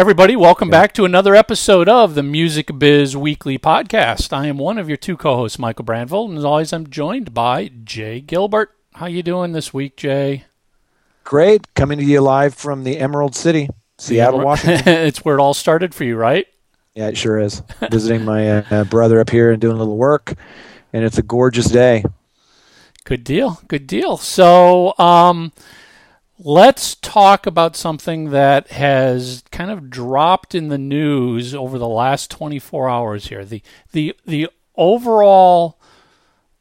Everybody, welcome yeah. back to another episode of the Music Biz Weekly Podcast. I am one of your two co-hosts, Michael Brandvold, and as always, I'm joined by Jay Gilbert. How you doing this week, Jay? Great, coming to you live from the Emerald City, Seattle, Washington. it's where it all started for you, right? Yeah, it sure is. Visiting my uh, brother up here and doing a little work, and it's a gorgeous day. Good deal. Good deal. So, um, let's talk about something that has kind of dropped in the news over the last 24 hours here. The the the overall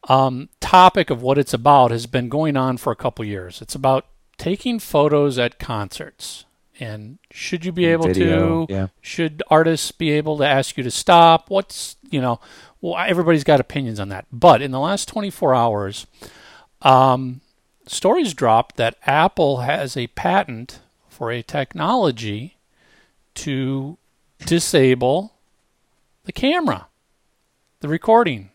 um, topic of what it's about has been going on for a couple years. It's about taking photos at concerts. And should you be able Video, to? Yeah. Should artists be able to ask you to stop? What's you know? Well, everybody's got opinions on that. But in the last 24 hours, um, stories dropped that Apple has a patent for a technology to disable the camera, the recording.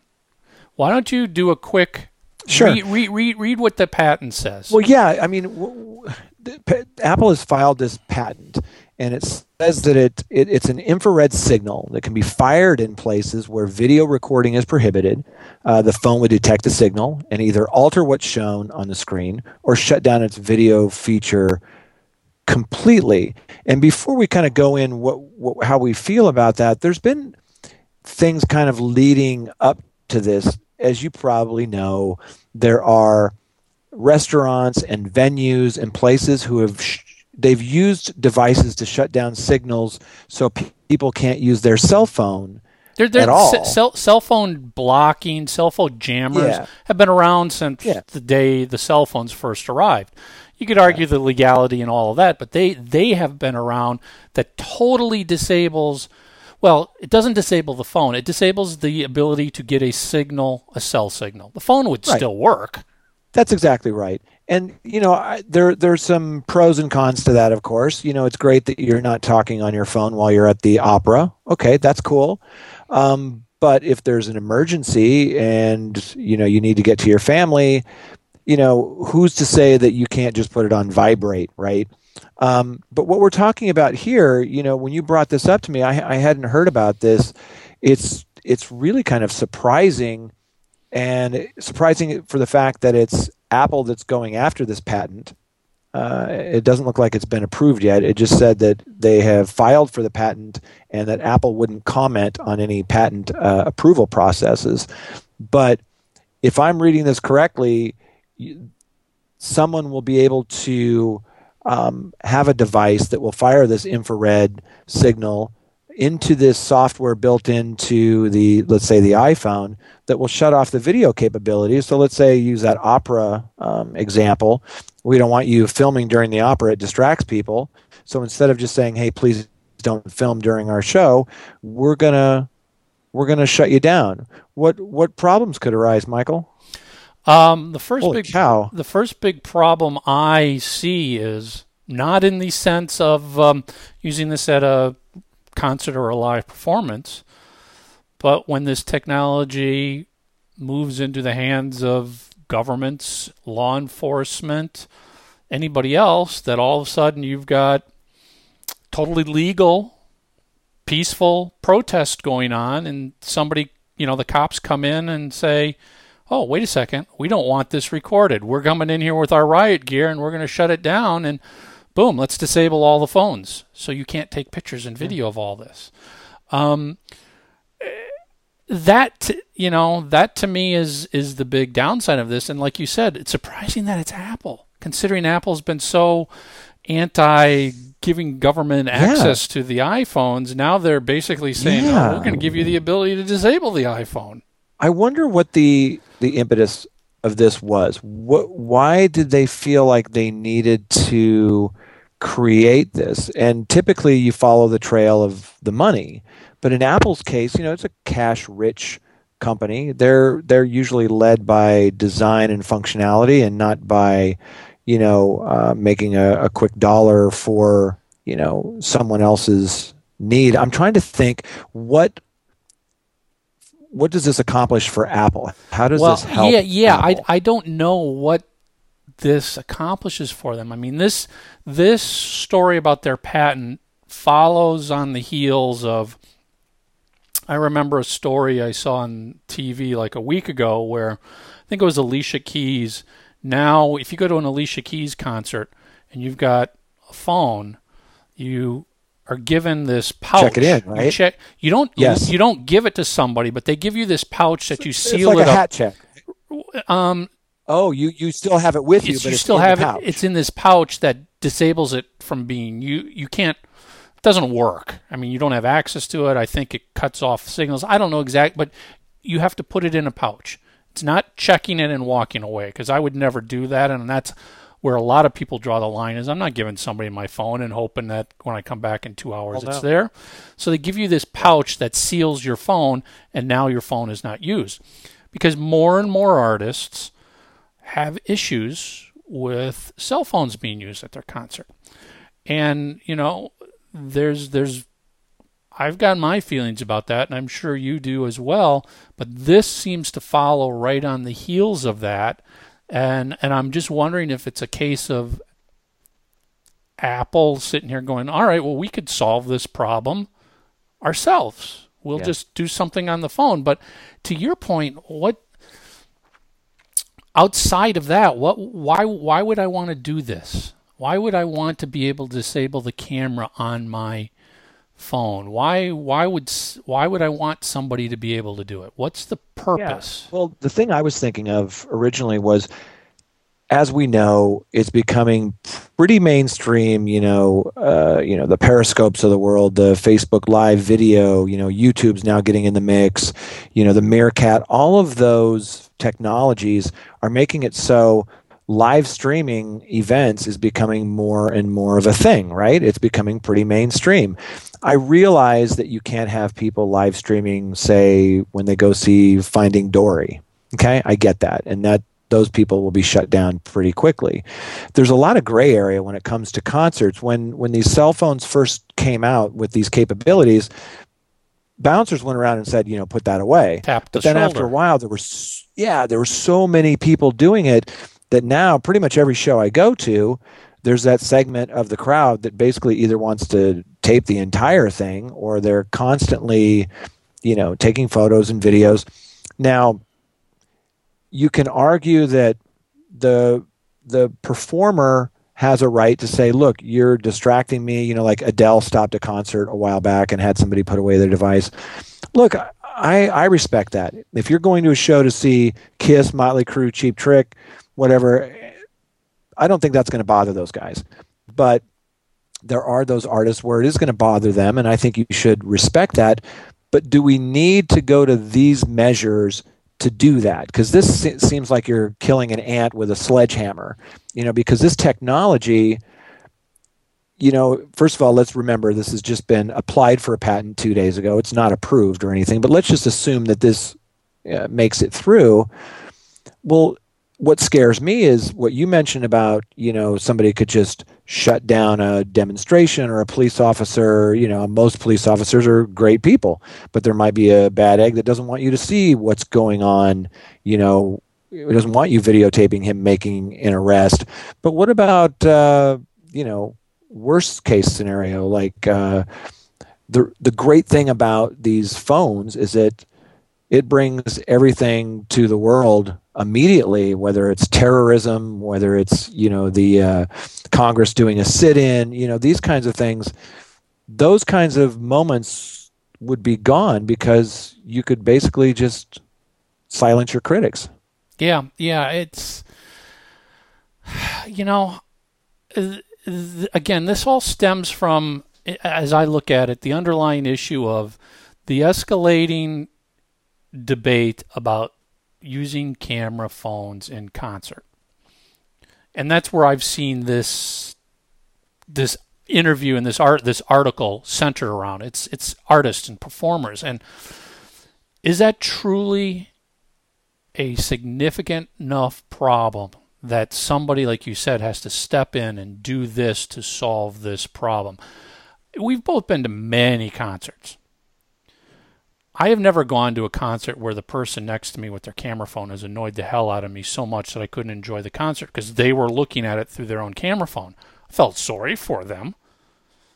Why don't you do a quick Sure. Read, read, read, read, what the patent says. Well, yeah. I mean, w- w- Apple has filed this patent, and it says that it, it, it's an infrared signal that can be fired in places where video recording is prohibited. Uh, the phone would detect the signal and either alter what's shown on the screen or shut down its video feature completely. And before we kind of go in what, what how we feel about that, there's been things kind of leading up to this as you probably know, there are restaurants and venues and places who have sh- they've used devices to shut down signals so people can't use their cell phone they're, they're at all. Cell, cell phone blocking, cell phone jammers yeah. have been around since yeah. the day the cell phones first arrived. You could argue yeah. the legality and all of that, but they, they have been around that totally disables – well, it doesn't disable the phone. It disables the ability to get a signal, a cell signal. The phone would right. still work. That's exactly right. And you know, I, there there's some pros and cons to that. Of course, you know, it's great that you're not talking on your phone while you're at the opera. Okay, that's cool. Um, but if there's an emergency and you know you need to get to your family, you know, who's to say that you can't just put it on vibrate, right? Um, but what we're talking about here, you know, when you brought this up to me, I, I hadn't heard about this. It's it's really kind of surprising, and surprising for the fact that it's Apple that's going after this patent. Uh, it doesn't look like it's been approved yet. It just said that they have filed for the patent and that Apple wouldn't comment on any patent uh, approval processes. But if I'm reading this correctly, someone will be able to um, have a device that will fire this infrared signal into this software built into the let's say the iphone that will shut off the video capabilities. So let's say use that opera um, example. We don't want you filming during the opera. It distracts people. So instead of just saying hey please don't film during our show we're gonna we're gonna shut you down. What what problems could arise michael? Um, the first Holy big cow. the first big problem I see is not in the sense of um, using this at a concert or a live performance, but when this technology moves into the hands of governments, law enforcement, anybody else, that all of a sudden you've got totally legal, peaceful protest going on, and somebody, you know, the cops come in and say, oh, wait a second, we don't want this recorded. We're coming in here with our riot gear and we're going to shut it down. And boom, let's disable all the phones so you can't take pictures and video of all this. Um, that you know that to me is is the big downside of this and like you said it's surprising that it's apple considering apple's been so anti giving government access yeah. to the iphones now they're basically saying yeah. oh, we're going to give you the ability to disable the iphone I wonder what the the impetus of this was. What why did they feel like they needed to create this? And typically you follow the trail of the money. But in Apple's case, you know, it's a cash rich company. They're they're usually led by design and functionality and not by, you know, uh, making a, a quick dollar for, you know, someone else's need. I'm trying to think what what does this accomplish for Apple? How does well, this help? Yeah, yeah. Apple? I I don't know what this accomplishes for them. I mean this this story about their patent follows on the heels of I remember a story I saw on TV like a week ago where I think it was Alicia Keys. Now, if you go to an Alicia Keys concert and you've got a phone, you are given this pouch. Check it in, right? You, check, you don't. Yes. You don't give it to somebody, but they give you this pouch that you It's seal like it a up. hat check. Um, Oh, you you still have it with you, it's, but you it's still in have the it. It's in this pouch that disables it from being you. You can't. It doesn't work. I mean, you don't have access to it. I think it cuts off signals. I don't know exact, but you have to put it in a pouch. It's not checking it and walking away because I would never do that, and that's where a lot of people draw the line. Is I'm not giving somebody my phone and hoping that when I come back in two hours Well, it's no. there. So they give you this pouch that seals your phone, and now your phone is not used because more and more artists have issues with cell phones being used at their concert. And, you know, there's there's I've got my feelings about that and I'm sure you do as well, but this seems to follow right on the heels of that. And and I'm just wondering if it's a case of Apple sitting here going, "All right, well we could solve this problem ourselves. We'll Yeah. just do something on the phone." But to your point, what outside of that, what why why would I want to do this? Why would I want to be able to disable the camera on my phone? Why why would why would I want somebody to be able to do it? What's the purpose? Well, the thing I was thinking of originally was, as we know, it's becoming pretty mainstream. You know, uh, you know the periscopes of the world, the Facebook Live video. You know, YouTube's now getting in the mix. You know, the Meerkat. All of those technologies are making it so live streaming events is becoming more and more of a thing. Right? It's becoming pretty mainstream. I realize that you can't have people live streaming, say, when they go see Finding Dory. Okay, I get that, and that those people will be shut down pretty quickly. There's a lot of gray area when it comes to concerts. When when these cell phones first came out with these capabilities, bouncers went around and said, you know, put that away. Tap the But then shoulder. after a while, there were yeah, there were so many people doing it that now pretty much every show I go to, there's that segment of the crowd that basically either wants to tape the entire thing or they're constantly, you know, taking photos and videos. Now, you can argue that the the performer has a right to say, "Look, you're distracting me." You know, like Adele stopped a concert a while back and had somebody put away their device. Look, I I respect that. If you're going to a show to see Kiss, Motley Crue, Cheap Trick, whatever, I don't think that's going to bother those guys. But there are those artists where it is going to bother them, and I think you should respect that. But do we need to go to these measures to do that? Because this se- seems like you're killing an ant with a sledgehammer. You know, because this technology, you know, first of all, let's remember this has just been applied for a patent two days ago. It's not approved or anything, but let's just assume that this uh, makes it through. Well, what scares me is what you mentioned about you know somebody could just shut down a demonstration or a police officer you know most police officers are great people but there might be a bad egg that doesn't want you to see what's going on you know it doesn't want you videotaping him making an arrest. But what about uh, you know worst case scenario? Like uh, the the great thing about these phones is that it brings everything to the world immediately whether it's terrorism whether it's you know the uh, congress doing a sit-in you know these kinds of things. Those kinds of moments would be gone because you could basically just silence your critics. Yeah, yeah, it's you know, again, this all stems from as I look at it, the underlying issue of the escalating debate about using camera phones in concert. And that's where I've seen this this interview and this art this article centered around. It's it's artists and performers and is that truly a significant enough problem that somebody like you said has to step in and do this to solve this problem? We've both been to many concerts. I have never gone to a concert where the person next to me with their camera phone has annoyed the hell out of me so much that I couldn't enjoy the concert because they were looking at it through their own camera phone. I felt sorry for them.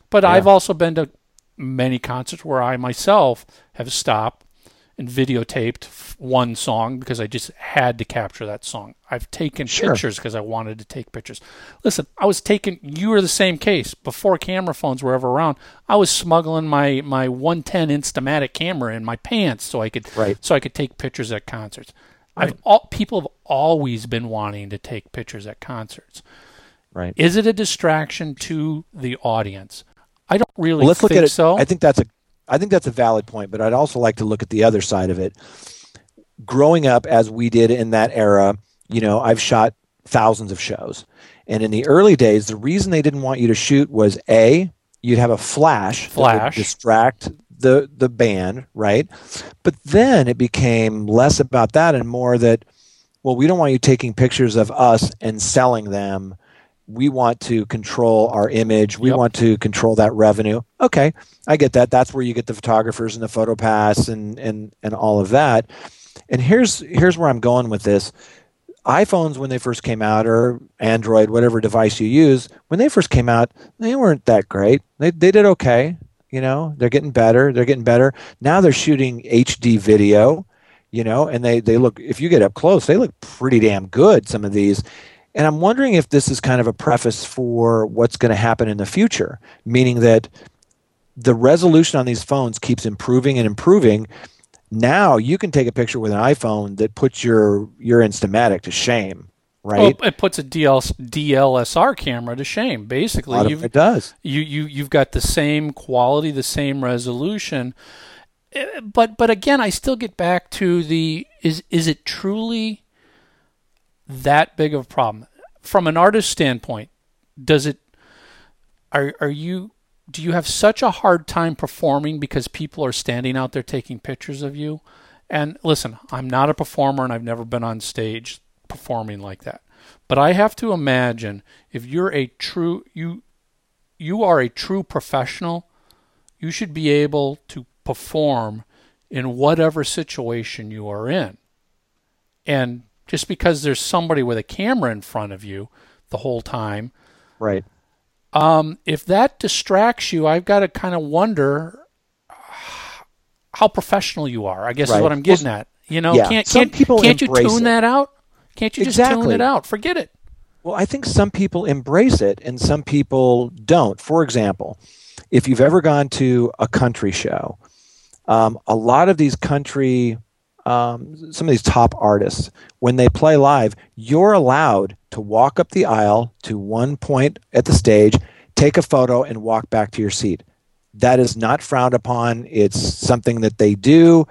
But Yeah. I've also been to many concerts where I myself have stopped and videotaped one song because I just had to capture that song. I've taken Sure. pictures because I wanted to take pictures. Listen, I was taking. You were the same case before camera phones were ever around. I was smuggling my my 110 Instamatic camera in my pants so I could Right. so I could take pictures at concerts. I've all, people have always been wanting to take pictures at concerts. Right. Is it a distraction to the audience? I don't really Well, let's look at it. so. I think that's a I think that's a valid point, but I'd also like to look at the other side of it. Growing up as we did in that era, you know, I've shot thousands of shows. And in the early days, the reason they didn't want you to shoot was A, you'd have a flash, Flash. distract the the band, right? But then it became less about that and more that well, we don't want you taking pictures of us and selling them. We want to control our image. We Yep. want to control that revenue. Okay, I get that. That's where you get the photographers and the photo pass and and and all of that. And here's here's where I'm going with this. iPhones when they first came out or Android, whatever device you use, when they first came out, they weren't that great. They they did okay, you know. They're getting better. They're getting better. Now they're shooting HD video, you know, and they they look if you get up close, they look pretty damn good some of these. And I'm wondering if this is kind of a preface for what's going to happen in the future, meaning that the resolution on these phones keeps improving and improving. Now you can take a picture with an iPhone that puts your your Instamatic to shame, right? Well, it puts a DL, DLSR camera to shame. Basically, it does. you you you've got the same quality, the same resolution. Eh, But but again, I still get back to the is is it truly that big of a problem from an artist standpoint? Does it are are you do you have such a hard time performing because people are standing out there taking pictures of you? And listen, I'm not a performer and I've never been on stage performing like that. But I have to imagine if you're a true you you are a true professional, you should be able to perform in whatever situation you are in. And just because there's somebody with a camera in front of you the whole time, Right. um, if that distracts you, I've got to kind of wonder how professional you are. I guess is what I'm getting at. You know, yeah, can't can't, people can't you tune it. that out? Can't you just tune it out? Forget it. Well, I think some people embrace it and some people don't. For example, if you've ever gone to a country show, um, a lot of these country, um, some of these top artists, when they play live, you're allowed to walk up the aisle to one point at the stage, take a photo, and walk back to your seat. That is not frowned upon. It's something that they do.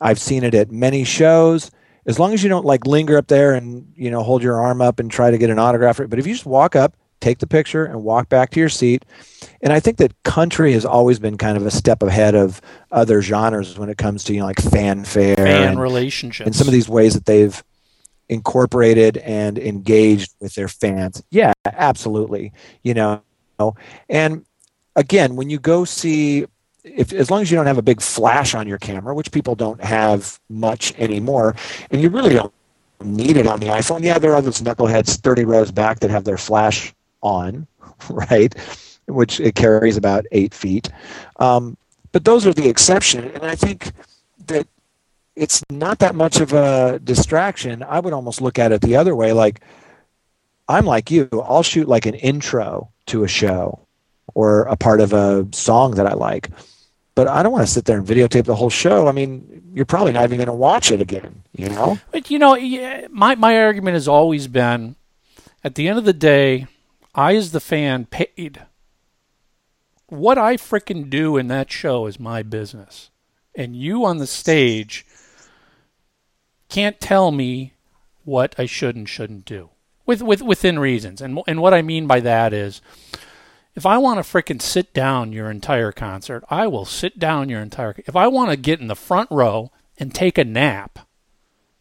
I've seen it at many shows. As long as you don't like linger up there and you know hold your arm up and try to get an autograph, but if you just walk up, take the picture, and walk back to your seat, and I think that country has always been kind of a step ahead of other genres when it comes to you know like fanfare Fan and, relationships. and some of these ways that they've incorporated and engaged with their fans. Yeah, absolutely. You know, and again, when you go see, if as long as you don't have a big flash on your camera, which people don't have much anymore, and you really don't need it on the iPhone. Yeah, there are those knuckleheads 30 rows back that have their flash on, right? Which it carries about eight feet. Um, but those are the exception, and I think that it's not that much of a distraction. I would almost look at it the other way. Like, I'm like you. I'll shoot like an intro to a show or a part of a song that I like. But I don't want to sit there and videotape the whole show. I mean, you're probably not even going to watch it again, you know? But you know, my my argument has always been, at the end of the day, I as the fan paid. What I frickin' do in that show is my business, and you on the stage can't tell me what I should and shouldn't do with with within reasons. And and what I mean by that is. If I want to frickin' sit down your entire concert, I will sit down your entire. If I want to get in the front row and take a nap,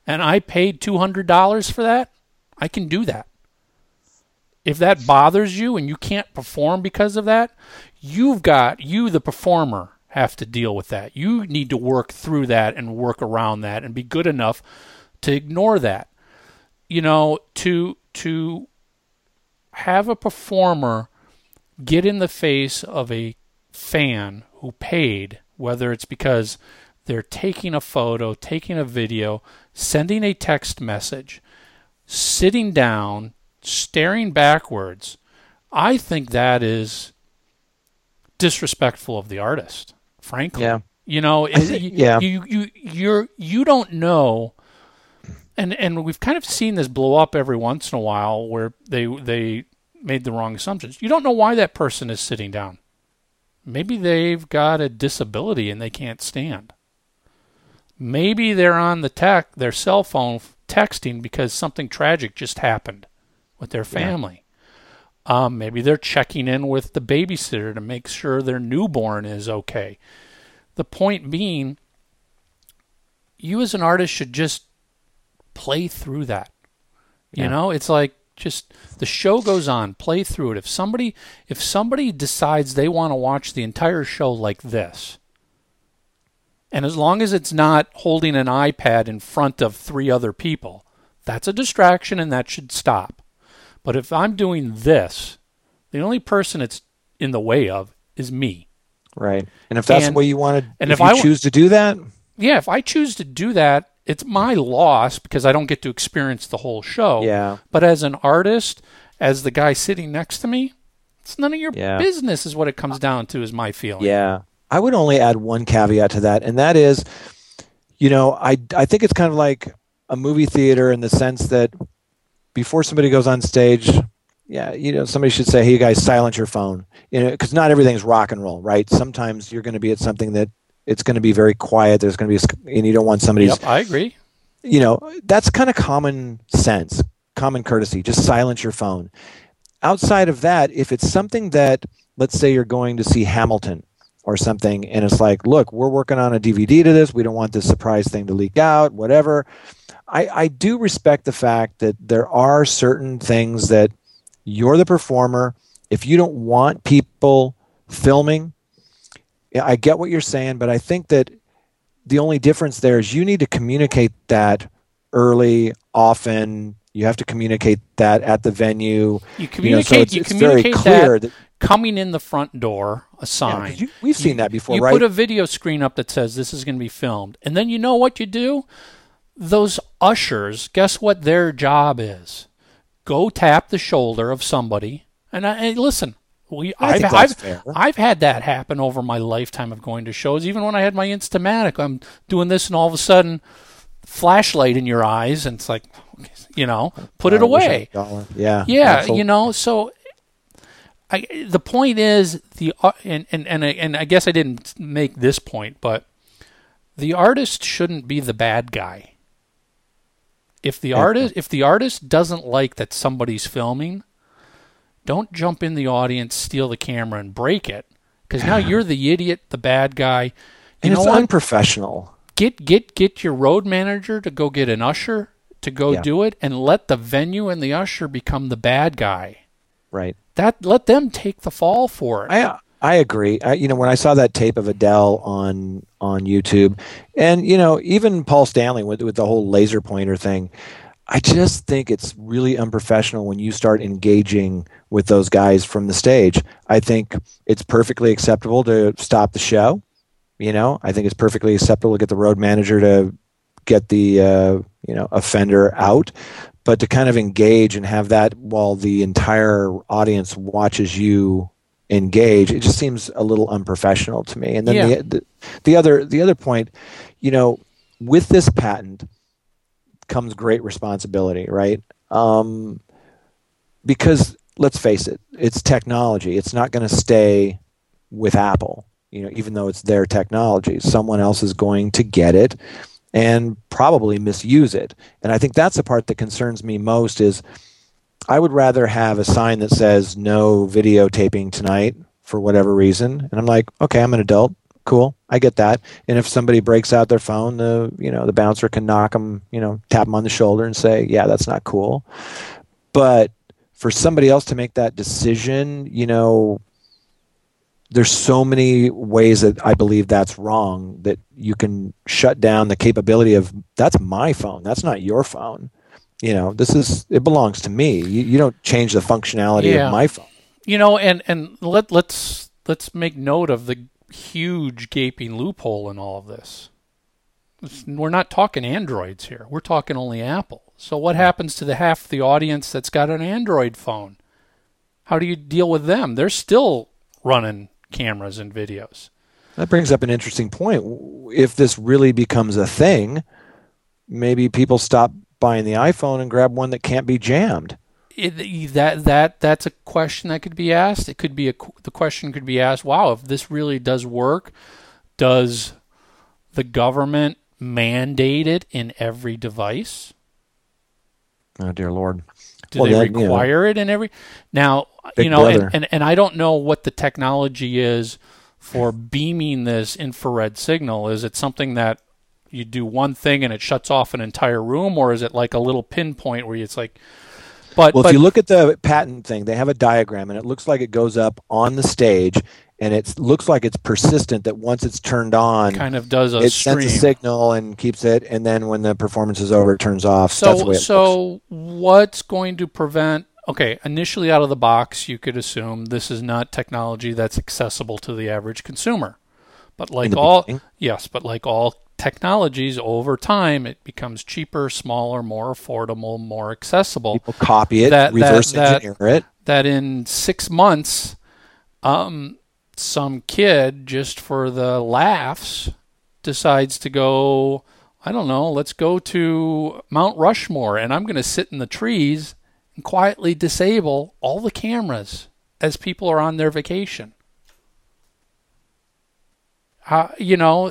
and I paid $200 for that, I can do that. If that bothers you and you can't perform because of that, you've got, you, the performer, have to deal with that. You need to work through that and work around that and be good enough to ignore that. You know, to, to have a performer get in the face of a fan who paid, whether it's because they're taking a photo, taking a video, sending a text message, sitting down, staring backwards, I think that is disrespectful of the artist, frankly. Yeah. You know, think- yeah. you you you're you don't know and and we've kind of seen this blow up every once in a while where they they made the wrong assumptions. You don't know why that person is sitting down. Maybe they've got a disability and they can't stand. Maybe they're on the tech their cell phone texting because something tragic just happened with their family. Um, maybe they're checking in with the babysitter to make sure their newborn is okay. The point being, you as an artist should just play through that. You Yeah. know, it's like just the show goes on, play through it. If somebody if somebody decides they want to watch the entire show like this, and as long as it's not holding an iPad in front of three other people, that's a distraction and that should stop. But if I'm doing this, the only person it's in the way of is me. Right. And if that's And- the way you want to, and if, if you I choose to do that, Yeah, if I choose to do that, it's my loss because I don't get to experience the whole show. yeah, But as an artist, as the guy sitting next to me, it's none of your Yeah. business, is what it comes down to, is my feeling. yeah. I would only add one caveat to that, and that is, you know, I I think it's kind of like a movie theater in the sense that before somebody goes on stage, yeah, you know, somebody should say, "Hey, you guys, silence your phone," you know, because not everything's rock and roll, right? Sometimes you're going to be at something that it's going to be very quiet. There's going to be, a, and you don't want somebody's Yep, I agree. you know, that's kind of common sense, common courtesy. Just silence your phone. Outside of that, if it's something that, let's say you're going to see Hamilton or something, and it's like, look, we're working on a DVD to this. We don't want this surprise thing to leak out, whatever. I, I do respect the fact that there are certain things that you're the performer. If you don't want people filming, I get what you're saying, but I think that the only difference there is you need to communicate that early, often. You have to communicate that at the venue. You You know, so communicate. it's, you it's very communicate that that, coming in the front door, a yeah, you, we've seen that before, you right? put a video screen up that says this is going to be filmed, and then you know what you do. Those ushers, guess what their job is? Go tap the shoulder of somebody, and, I, and listen. We, I I've, I've. I've had that happen over my lifetime of going to shows. Even when I had my Instamatic, I'm doing this, and all of a sudden, flashlight in your eyes, and it's like, you know, put it I wish I away. had a dollar. Yeah, Yeah, absolutely. you know, so I the point is the ar- and and and I, and I guess I didn't make this point, but the artist shouldn't be the bad guy. If the artist if the artist doesn't like that somebody's filming, don't jump in the audience, steal the camera and break it cuz now you're the idiot, the bad guy. You and know it's what? unprofessional. get get get your road manager to go get an usher to go Yeah. do it and let the venue and the usher become the bad guy Right. that let them take the fall for it. I uh, I agree. I, you know, when I saw that tape of Adele on on YouTube, and you know, even Paul Stanley with with the whole laser pointer thing, I just think it's really unprofessional when you start engaging with those guys from the stage. I think it's perfectly acceptable to stop the show. You know, I think it's perfectly acceptable to get the road manager to get the uh, you know offender out, but to kind of engage and have that while the entire audience watches you engage, it just seems a little unprofessional to me. And then Yeah. the, the the other the other point, you know, with this patent comes great responsibility, right? Um, because let's face it, it's technology. It's not going to stay with Apple, you know, even though it's their technology. Someone else is going to get it and probably misuse it. And I think that's the part that concerns me most is I would rather have a sign that says no videotaping tonight for whatever reason. And I'm like, okay, I'm an adult. Cool. I get that. And if somebody breaks out their phone, the you know, the bouncer can knock them, you know, tap them on the shoulder and say, "Yeah, that's not cool." But for somebody else to make that decision, you know, there's so many ways that I believe that's wrong that you can shut down the capability of that's my phone. That's not your phone. You know, this is it belongs to me. You, you don't change the functionality Yeah. of my phone. you know, and and let let's let's make note of the huge gaping loophole in all of this. We're not talking Androids here. We're talking only Apple. So what happens to the half the audience that's got an Android phone? How do you deal with them? They're still running cameras and videos. That brings up an interesting point. If this really becomes a thing, maybe people stop buying the iPhone and grab one that can't be jammed. It, that that that's a question that could be asked. It could be a the question could be asked. Wow, if this really does work, does the government mandate it in every device? Oh dear Lord! Do well, they require it in every? Now you know, and, and and I don't know what the technology is for beaming this infrared signal. Is it something that you do one thing and it shuts off an entire room, or is it like a little pinpoint where it's like but well, but, if you look at the patent thing, they have a diagram, and it looks like it goes up on the stage, and it looks like it's persistent. That once it's turned on, kind of does a it stream. sends a signal and keeps it, and then when the performance is over, it turns off. So, so looks. what's going to prevent? Okay, initially out of the box, you could assume this is not technology that's accessible to the average consumer. But like all, beginning. yes, but like all technologies over time it becomes cheaper, smaller, more affordable, more accessible. People copy it, that, reverse that, engineer that, it. That in six months, um, some kid just for the laughs decides to go. I don't know. Let's go to Mount Rushmore, and I'm going to sit in the trees and quietly disable all the cameras as people are on their vacation. Uh, you know,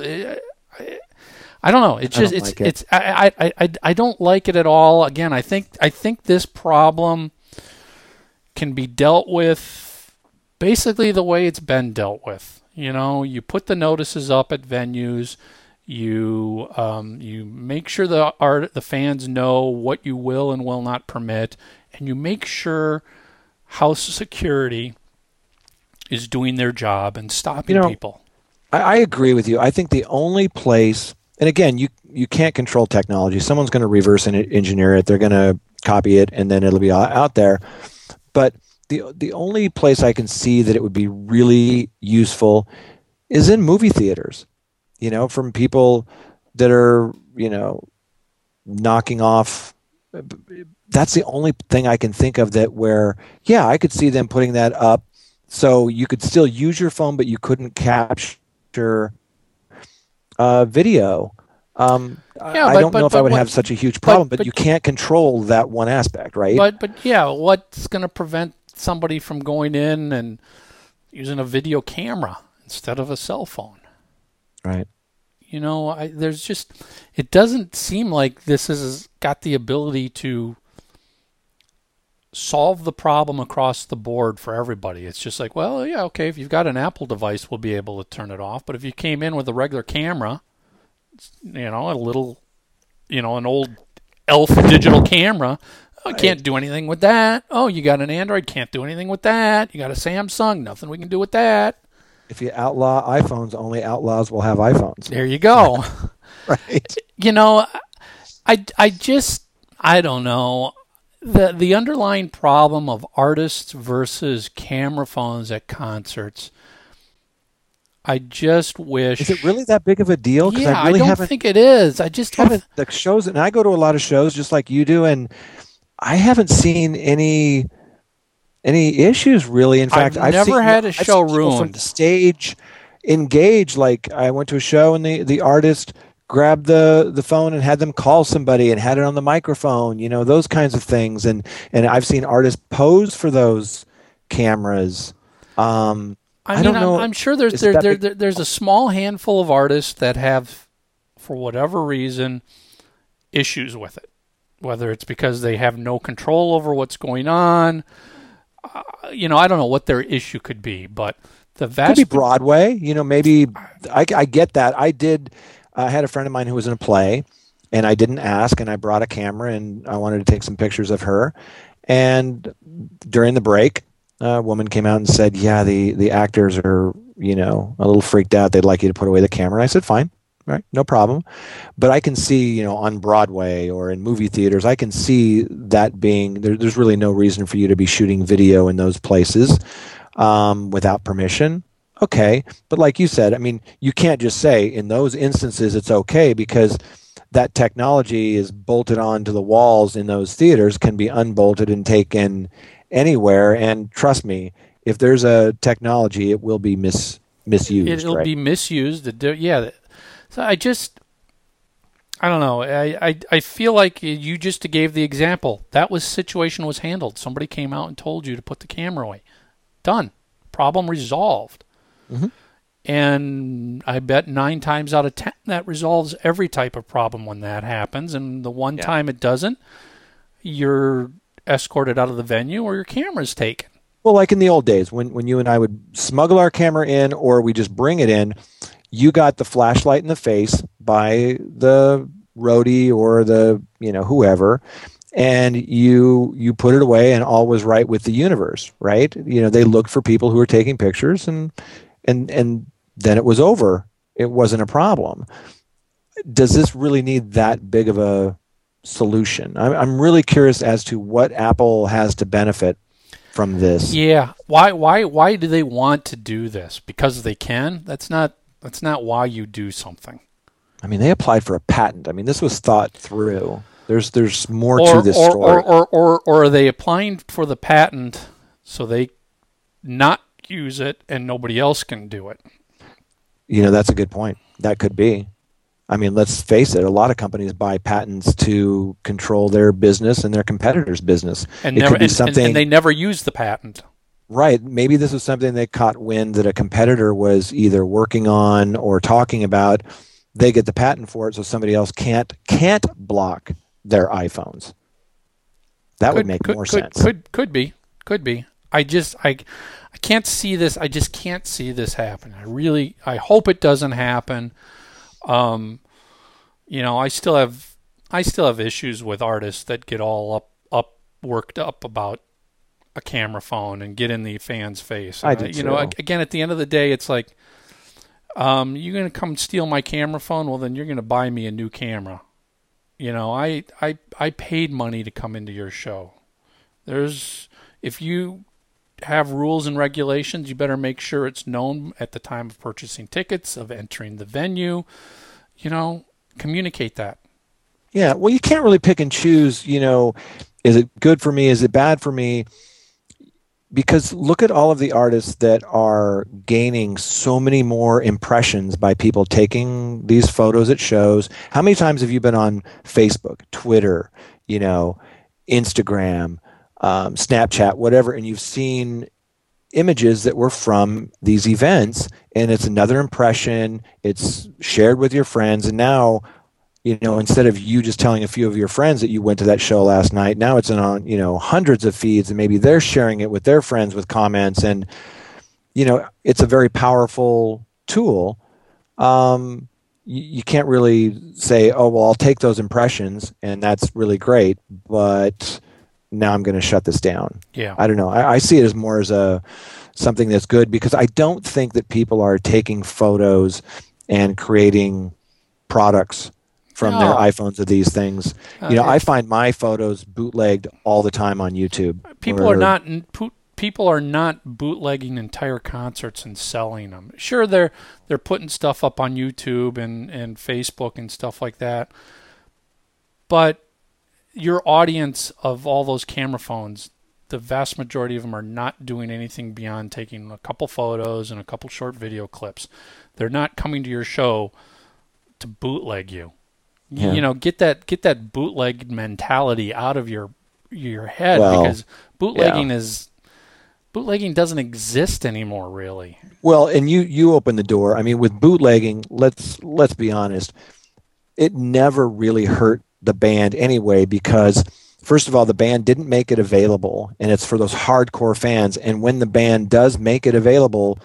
I don't know. It's just it's like it. it's I, I I I don't like it at all. Again, I think I think this problem can be dealt with basically the way it's been dealt with. You know, you put the notices up at venues. You um, you make sure the art the fans know what you will and will not permit, and you make sure house security is doing their job and stopping you know, people. I, I agree with you. I think the only place and again, you you can't control technology. Someone's going to reverse engineer it. They're going to copy it, and then it'll be out there. But the the only place I can see that it would be really useful is in movie theaters. You know, from people that are you know knocking off. Uh, that's the only thing I can think of that where yeah, I could see them putting that up so you could still use your phone, but you couldn't capture uh, video. Um, yeah, I but, don't but, know if I would what, have such a huge problem, but, but, you can't control that one aspect, right? But but yeah, what's going to prevent somebody from going in and using a video camera instead of a cell phone? Right. You know, I, there's just it doesn't seem like this has got the ability to solve the problem across the board for everybody. It's just like, well, yeah, okay, if you've got an Apple device, we'll be able to turn it off. But if you came in with a regular camera, you know, a little, you know, an old ELPH digital camera, oh, I can't do anything with that. Oh, you got an Android, can't do anything with that. You got a Samsung, nothing we can do with that. If you outlaw iPhones, only outlaws will have iPhones. There you go. right. You know, I, I just, I don't know the the underlying problem of artists versus camera phones at concerts. I just wish. Is it really that big of a deal? Yeah, I, really I don't think it is. I just haven't. The shows, and I go to a lot of shows just like you do, and I haven't seen any any issues really. In fact, I've, I've never seen, had a show ruined. From the stage, engage. Like I went to a show, and the the artist grabbed the the phone and had them call somebody and had it on the microphone you know those kinds of things and and i've seen artists pose for those cameras um I, mean, don't know. I'm, I'm sure there's there, there, there, there's a small handful of artists that have, for whatever reason, issues with it. Whether it's because they have no control over what's going on, uh, you know, I don't know what their issue could be, but the vast could be Broadway. You know, maybe I, I get that. I did I had a friend of mine who was in a play, and I didn't ask, and I brought a camera, and I wanted to take some pictures of her. And during the break, a woman came out and said, "Yeah, the the actors are, you know, a little freaked out. They'd like you to put away the camera." And I said, "Fine, right? No problem. But I can see, you know, on Broadway or in movie theaters, I can see that being there, there's really no reason for you to be shooting video in those places um, without permission. Okay, but like you said, I mean, you can't just say in those instances it's okay because that technology is bolted onto the walls in those theaters can be unbolted and taken anywhere. And trust me, if there's a technology, it will be mis misused. It'll right? be misused. Yeah. So I just, I don't know. I, I I feel like you just gave the example. That was situation was handled. Somebody came out and told you to put the camera away. Done. Problem resolved. Mm-hmm. And I bet nine times out of ten that resolves every type of problem when that happens. And the one Yeah. time it doesn't, you're escorted out of the venue or your camera's taken. Well, like in the old days when, when you and I would smuggle our camera in or we just bring it in, you got the flashlight in the face by the roadie or the, you know, whoever, and you you put it away and all was right with the universe, right? You know, they looked for people who were taking pictures and and and then it was over. It wasn't a problem. Does this really need that big of a solution? I'm, I'm really curious as to what Apple has to benefit from this. Yeah. Why why why do they want to do this? Because they can? That's not that's not why you do something. I mean, they applied for a patent. I mean, this was thought through. There's there's more Or to this or, story. or, or, or or are they applying for the patent so they not use it and nobody else can do it? you know, that's a good point. That could be. I mean, let's face it. A lot of companies buy patents to control their business and their competitors' business. And it never could be and- and- something and they never use the patent. right. Maybe this was something they caught wind that a competitor was either working on or talking about. They get the patent for it, so somebody else can't can't block their iPhones. That would make could, more could, sense. Could could be. Could be. I just I can't see this. I just can't see this happen. I really I hope it doesn't happen. Um you know, I still have I still have issues with artists that get all up up worked up about a camera phone and get in the fan's face. I do you know, too. ag- again at the end of the day it's like um you're going to come steal my camera phone, well then you're going to buy me a new camera. You know, I I I paid money to come into your show. There's if you have rules and regulations, you better make sure it's known at the time of purchasing tickets, of entering the venue. You know, communicate that. Yeah, well, you can't really pick and choose. You know, is it good for me? Is it bad for me? Because look at all of the artists that are gaining so many more impressions by people taking these photos at shows. How many times have you been on Facebook, Twitter, you know, Instagram, um, Snapchat, whatever, and you've seen images that were from these events, and it's another impression. It's shared with your friends, and now you know, instead of you just telling a few of your friends that you went to that show last night, now it's on, you know, hundreds of feeds and maybe they're sharing it with their friends with comments. And, you know, it's a very powerful tool. Um, you, you can't really say, oh, well, I'll take those impressions and that's really great, but now I'm going to shut this down. Yeah. I don't know. I, I see it as more as a something that's good because I don't think that people are taking photos and creating products from their iPhones of these things. Uh, you know, I find my photos bootlegged all the time on YouTube. people or- are not people are not bootlegging entire concerts and selling them. Sure, they're they're putting stuff up on YouTube and and Facebook and stuff like that, but your audience of all those camera phones, the vast majority of them are not doing anything beyond taking a couple photos and a couple short video clips. They're not coming to your show to bootleg you. Yeah. You know, get that get that bootleg mentality out of your your head Well, because bootlegging is bootlegging doesn't exist anymore really. Well, and you you open the door. I mean, with bootlegging, let's let's be honest, it never really hurt the band anyway because first of all, the band didn't make it available, and it's for those hardcore fans. And when the band does make it available,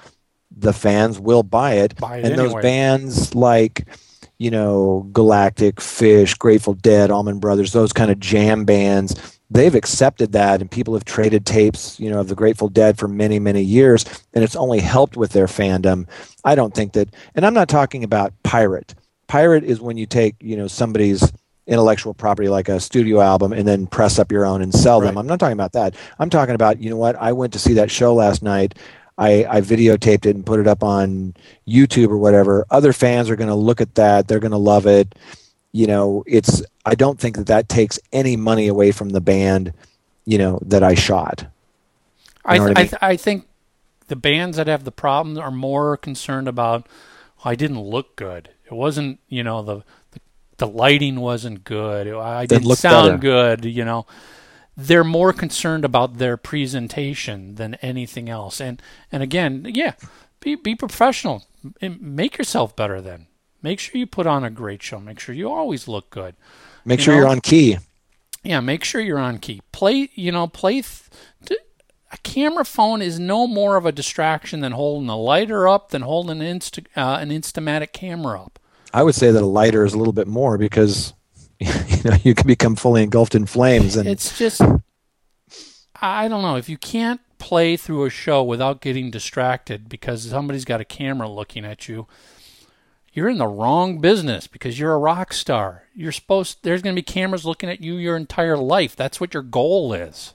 the fans will buy it. Buy it and those bands like you know Galactic, Phish, Grateful Dead, Allman Brothers, those kind of jam bands. They've accepted that, and people have traded tapes, you know, of the Grateful Dead for many, many years, and it's only helped with their fandom. I don't think that, and I'm not talking about pirate pirate is when you take you know somebody's intellectual property like a studio album and then press up your own and sell them. I'm not talking about that. I'm talking about you know what I went to see that show last night. I, I videotaped it and put it up on YouTube or whatever. Other fans are going to look at that. They're going to love it. You know, it's. I don't think that that takes any money away from the band. You know that I shot. I, You know th- I I, th- I think the bands that have the problem are more concerned about, I didn't look good. It wasn't, you know, the the, the lighting wasn't good. I Didn't sound better. good. You know, they're more concerned about their presentation than anything else. And and again, yeah, be be professional. Make yourself better. Then make sure you put on a great show. Make sure you always look good. Make You sure know? you're on key. Yeah, make sure you're on key. Play, you know, play. Th- a camera phone is no more of a distraction than holding a lighter up, than holding an Insta, uh, an Instamatic camera up. I would say that a lighter is a little bit more because you know you can become fully engulfed in flames and It's just, I don't know. If you can't play through a show without getting distracted because somebody's got a camera looking at you, you're in the wrong business because you're a rock star. You're supposed, there's going to be cameras looking at you your entire life. That's what your goal is.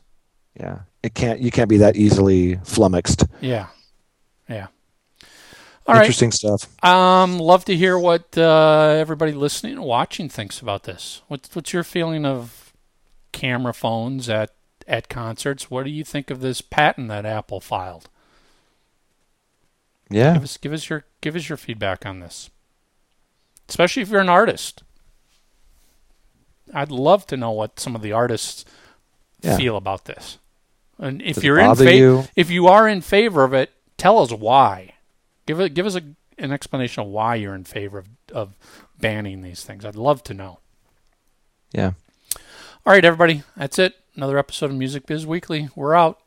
yeah, it can't you can't be that easily flummoxed. Yeah. Yeah. All right. Interesting stuff. Um, love to hear what uh, everybody listening and watching thinks about this. What's what's your feeling of camera phones at at concerts? What do you think of this patent that Apple filed? Yeah. Give us give us your give us your feedback on this, especially if you're an artist. I'd love to know what some of the artists Yeah. feel about this. And if Does you're in fa- you? if you are in favor of it, tell us why. Give it give us a, an explanation of why you're in favor of, of banning these things. I'd love to know. Yeah. All right, everybody, that's it. Another episode of Music Biz Weekly. We're out.